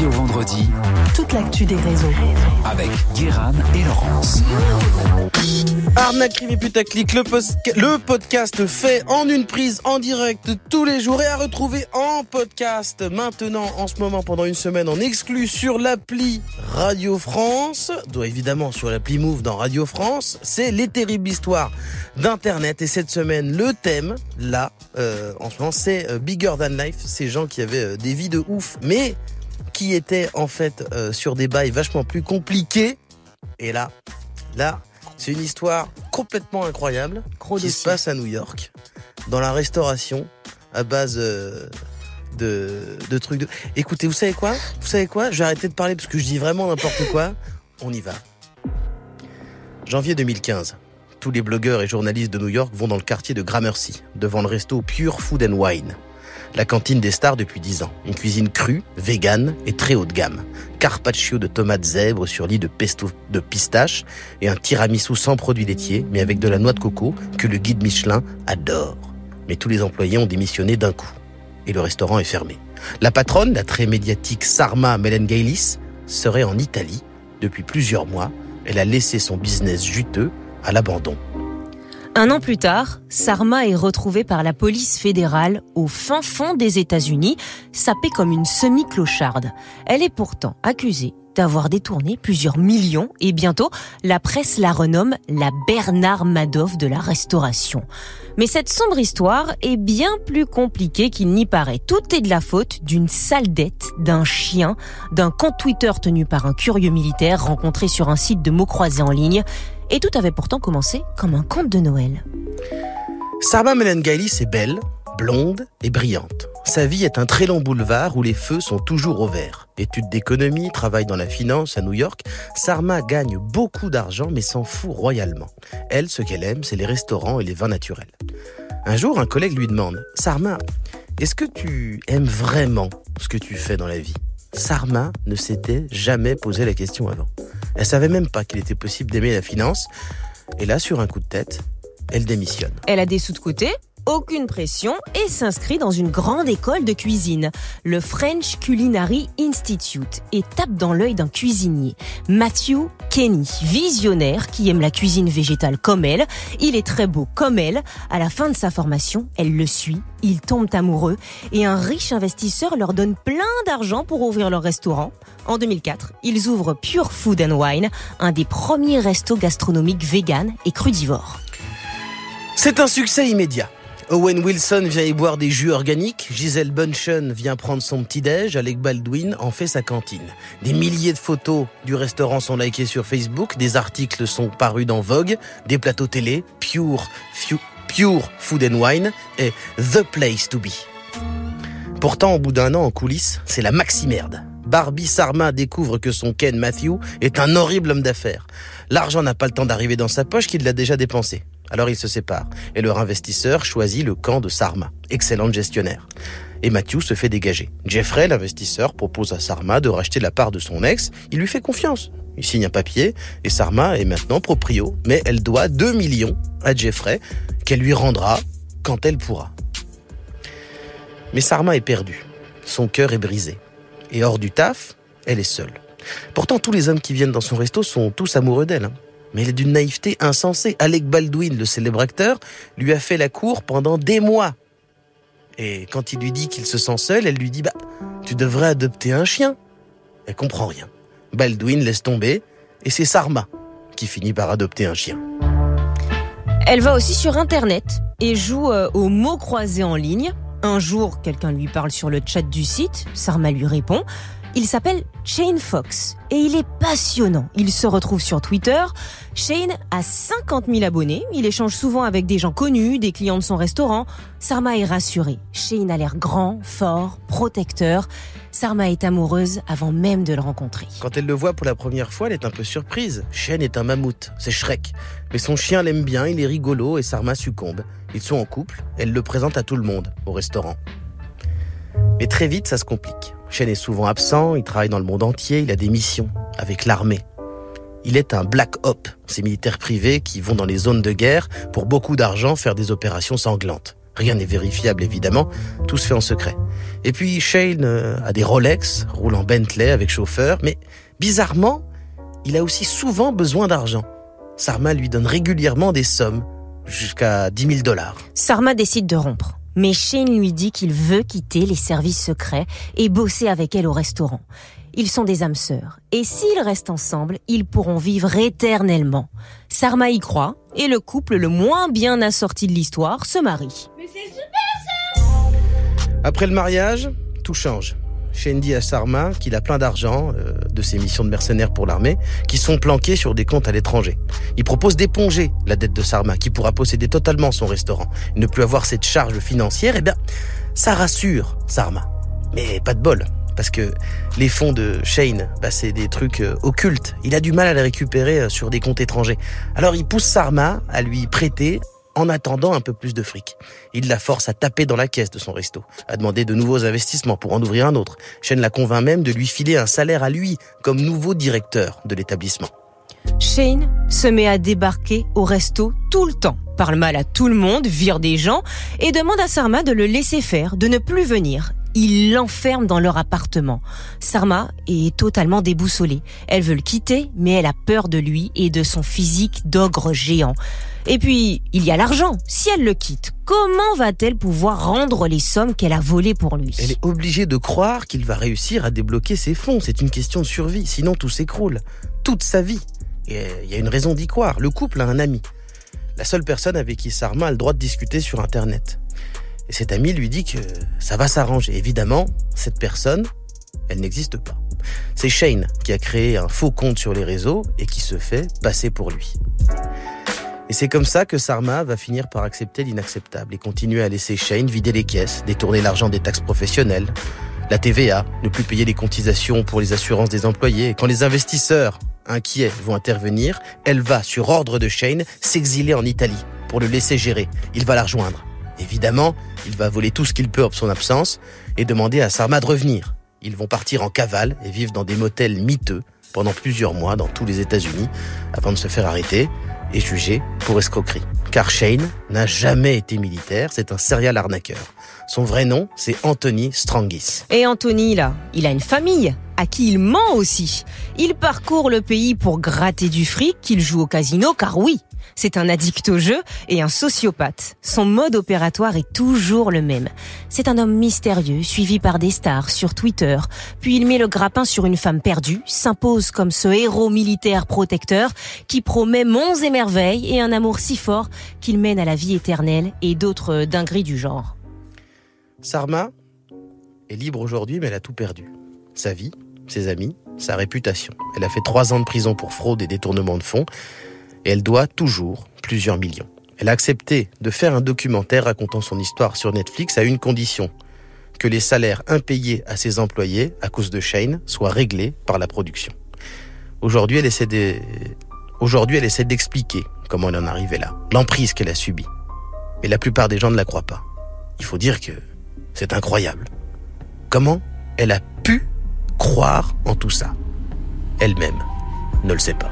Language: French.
lundi au vendredi, toute l'actu des réseaux. avec Guérin et Laurence. Arnaque crime et putaclic, le, le podcast fait en une prise en direct tous les jours et à retrouver en podcast maintenant en ce moment pendant une semaine en exclu sur l'appli Radio France, doit évidemment sur l'appli Move dans Radio France, c'est les terribles histoires d'internet et cette semaine le thème là euh, en ce moment c'est euh, Bigger Than Life, ces gens qui avaient euh, des vies de ouf. Mais qui étaient en fait euh, sur des bails vachement plus compliqués et là là c'est une histoire complètement incroyable Gros qui se passe à New York, dans la restauration, à base euh, de, de trucs de... Écoutez, vous savez quoi? Vous savez quoi? Je vais arrêter de parler parce que je dis vraiment n'importe quoi. On y va. Janvier 2015. Tous les blogueurs et journalistes de New York vont dans le quartier de Gramercy, devant le resto Pure Food and Wine. La cantine des stars depuis 10 ans. Une cuisine crue, végane et très haut de gamme. Carpaccio de tomates zèbres sur lit de pesto de pistache et un tiramisu sans produits laitiers, mais avec de la noix de coco que le guide Michelin adore. Mais tous les employés ont démissionné d'un coup. Et le restaurant est fermé. La patronne, la très médiatique Sarma Melengailis, serait en Italie depuis plusieurs mois. Elle a laissé son business juteux à l'abandon. Un an plus tard, Sarma est retrouvée par la police fédérale au fin fond des États-Unis, sapée comme une semi-clocharde. Elle est pourtant accusée d'avoir détourné plusieurs millions et bientôt, la presse la renomme la Bernard Madoff de la restauration. Mais cette sombre histoire est bien plus compliquée qu'il n'y paraît. Tout est de la faute d'une sale dette, d'un chien, d'un compte Twitter tenu par un curieux militaire rencontré sur un site de mots croisés en ligne. Et tout avait pourtant commencé comme un conte de Noël. Sarma Melengailis est belle, blonde et brillante. Sa vie est un très long boulevard où les feux sont toujours au vert. Études d'économie, travail dans la finance à New York, Sarma gagne beaucoup d'argent mais s'en fout royalement. Elle, ce qu'elle aime, c'est les restaurants et les vins naturels. Un jour, un collègue lui demande Sarma, est-ce que tu aimes vraiment ce que tu fais dans la vie? Sarma ne s'était jamais posé la question avant. Elle savait même pas qu'il était possible d'aimer la finance. Et là, sur un coup de tête, elle démissionne. Elle a des sous de côté, aucune pression et s'inscrit dans une grande école de cuisine, le French Culinary Institute, et tape dans l'œil d'un cuisinier, Matthew Kenny, visionnaire qui aime la cuisine végétale comme elle. Il est très beau comme elle. À la fin de sa formation, elle le suit, ils tombent amoureux et un riche investisseur leur donne plein d'argent pour ouvrir leur restaurant. En 2004, ils ouvrent Pure Food and Wine, un des premiers restos gastronomiques vegan et crudivores. C'est un succès immédiat. Owen Wilson vient y boire des jus organiques, Gisèle Bunchen vient prendre son petit-déj, Alec Baldwin en fait sa cantine. Des milliers de photos du restaurant sont likées sur Facebook, des articles sont parus dans Vogue, des plateaux télé, Pure, Pure Food and Wine et The Place to Be. Pourtant, au bout d'un an en coulisses, c'est la maxi merde. Barbie Sarma découvre que son Ken Matthew est un horrible homme d'affaires. L'argent n'a pas le temps d'arriver dans sa poche qu'il l'a déjà dépensé. Alors ils se séparent et leur investisseur choisit le camp de Sarma, excellente gestionnaire. Et Matthew se fait dégager. Jeffrey, l'investisseur, propose à Sarma de racheter la part de son ex. Il lui fait confiance. Il signe un papier et Sarma est maintenant proprio, mais elle doit 2 millions à Jeffrey qu'elle lui rendra quand elle pourra. Mais Sarma est perdue. Son cœur est brisé. Et hors du taf, elle est seule. Pourtant, tous les hommes qui viennent dans son resto sont tous amoureux d'elle. hein. Mais elle est d'une naïveté insensée. Alec Baldwin, le célèbre acteur, lui a fait la cour pendant des mois. Et quand il lui dit qu'il se sent seul, elle lui dit Bah, tu devrais adopter un chien. Elle comprend rien. Baldwin laisse tomber, et c'est Sarma qui finit par adopter un chien. Elle va aussi sur Internet et joue euh, aux mots croisés en ligne. Un jour, quelqu'un lui parle sur le chat du site, Sarma lui répond. Il s'appelle Shane Fox et il est passionnant. Il se retrouve sur Twitter. Shane a 50 000 abonnés. Il échange souvent avec des gens connus, des clients de son restaurant. Sarma est rassurée. Shane a l'air grand, fort, protecteur. Sarma est amoureuse avant même de le rencontrer. Quand elle le voit pour la première fois, elle est un peu surprise. Shane est un mammouth, c'est Shrek. Mais son chien l'aime bien, il est rigolo et Sarma succombe. Ils sont en couple, elle le présente à tout le monde, au restaurant. Mais très vite, ça se complique. Shane est souvent absent, il travaille dans le monde entier, il a des missions avec l'armée. Il est un Black Op, ces militaires privés qui vont dans les zones de guerre pour beaucoup d'argent faire des opérations sanglantes. Rien n'est vérifiable évidemment, tout se fait en secret. Et puis Shane euh, a des Rolex, roule en Bentley avec chauffeur, mais bizarrement, il a aussi souvent besoin d'argent. Sarma lui donne régulièrement des sommes, jusqu'à 10 000 dollars. Sarma décide de rompre. Mais Shane lui dit qu'il veut quitter les services secrets et bosser avec elle au restaurant. Ils sont des âmes sœurs. Et s'ils restent ensemble, ils pourront vivre éternellement. Sarma y croit, et le couple le moins bien assorti de l'histoire se marie. Mais c'est super ça Après le mariage, tout change. À Sarma qu'il a plein d'argent euh, de ses missions de mercenaires pour l'armée, qui sont planqués sur des comptes à l'étranger. Il propose d'éponger la dette de Sarma, qui pourra posséder totalement son restaurant, ne plus avoir cette charge financière. Eh bien, ça rassure Sarma. Mais pas de bol parce que les fonds de Shane, bah, c'est des trucs euh, occultes. Il a du mal à les récupérer euh, sur des comptes étrangers. Alors il pousse Sarma à lui prêter en attendant un peu plus de fric. Il la force à taper dans la caisse de son resto, à demander de nouveaux investissements pour en ouvrir un autre. Shane la convainc même de lui filer un salaire à lui comme nouveau directeur de l'établissement. Shane se met à débarquer au resto tout le temps, parle mal à tout le monde, vire des gens et demande à Sarma de le laisser faire, de ne plus venir il l'enferme dans leur appartement. Sarma est totalement déboussolée. Elle veut le quitter, mais elle a peur de lui et de son physique d'ogre géant. Et puis, il y a l'argent. Si elle le quitte, comment va-t-elle pouvoir rendre les sommes qu'elle a volées pour lui? Elle est obligée de croire qu'il va réussir à débloquer ses fonds. C'est une question de survie, sinon tout s'écroule. Toute sa vie. Il y a une raison d'y croire. Le couple a un ami. La seule personne avec qui Sarma a le droit de discuter sur Internet. Et cet ami lui dit que ça va s'arranger. Évidemment, cette personne, elle n'existe pas. C'est Shane qui a créé un faux compte sur les réseaux et qui se fait passer pour lui. Et c'est comme ça que Sarma va finir par accepter l'inacceptable et continuer à laisser Shane vider les caisses, détourner l'argent des taxes professionnelles, la TVA, ne plus payer les cotisations pour les assurances des employés. Quand les investisseurs inquiets vont intervenir, elle va, sur ordre de Shane, s'exiler en Italie pour le laisser gérer. Il va la rejoindre. Évidemment, il va voler tout ce qu'il peut en son absence et demander à Sarma de revenir. Ils vont partir en cavale et vivre dans des motels miteux pendant plusieurs mois dans tous les États-Unis avant de se faire arrêter et juger pour escroquerie. Car Shane n'a jamais été militaire, c'est un serial arnaqueur. Son vrai nom, c'est Anthony Strangis. Et Anthony, là, il a une famille à qui il ment aussi. Il parcourt le pays pour gratter du fric qu'il joue au casino, car oui, c'est un addict au jeu et un sociopathe. Son mode opératoire est toujours le même. C'est un homme mystérieux, suivi par des stars sur Twitter, puis il met le grappin sur une femme perdue, s'impose comme ce héros militaire protecteur qui promet monts et merveilles et un amour si fort qu'il mène à la vie éternelle et d'autres dingueries du genre. Sarma est libre aujourd'hui, mais elle a tout perdu. Sa vie, ses amis, sa réputation. Elle a fait trois ans de prison pour fraude et détournement de fonds et elle doit toujours plusieurs millions. Elle a accepté de faire un documentaire racontant son histoire sur Netflix à une condition, que les salaires impayés à ses employés à cause de Shane soient réglés par la production. Aujourd'hui, elle essaie de... Aujourd'hui, elle essaie d'expliquer comment elle en est arrivée là, l'emprise qu'elle a subie. Mais la plupart des gens ne la croient pas. Il faut dire que c'est incroyable. Comment elle a pu croire en tout ça? Elle-même ne le sait pas.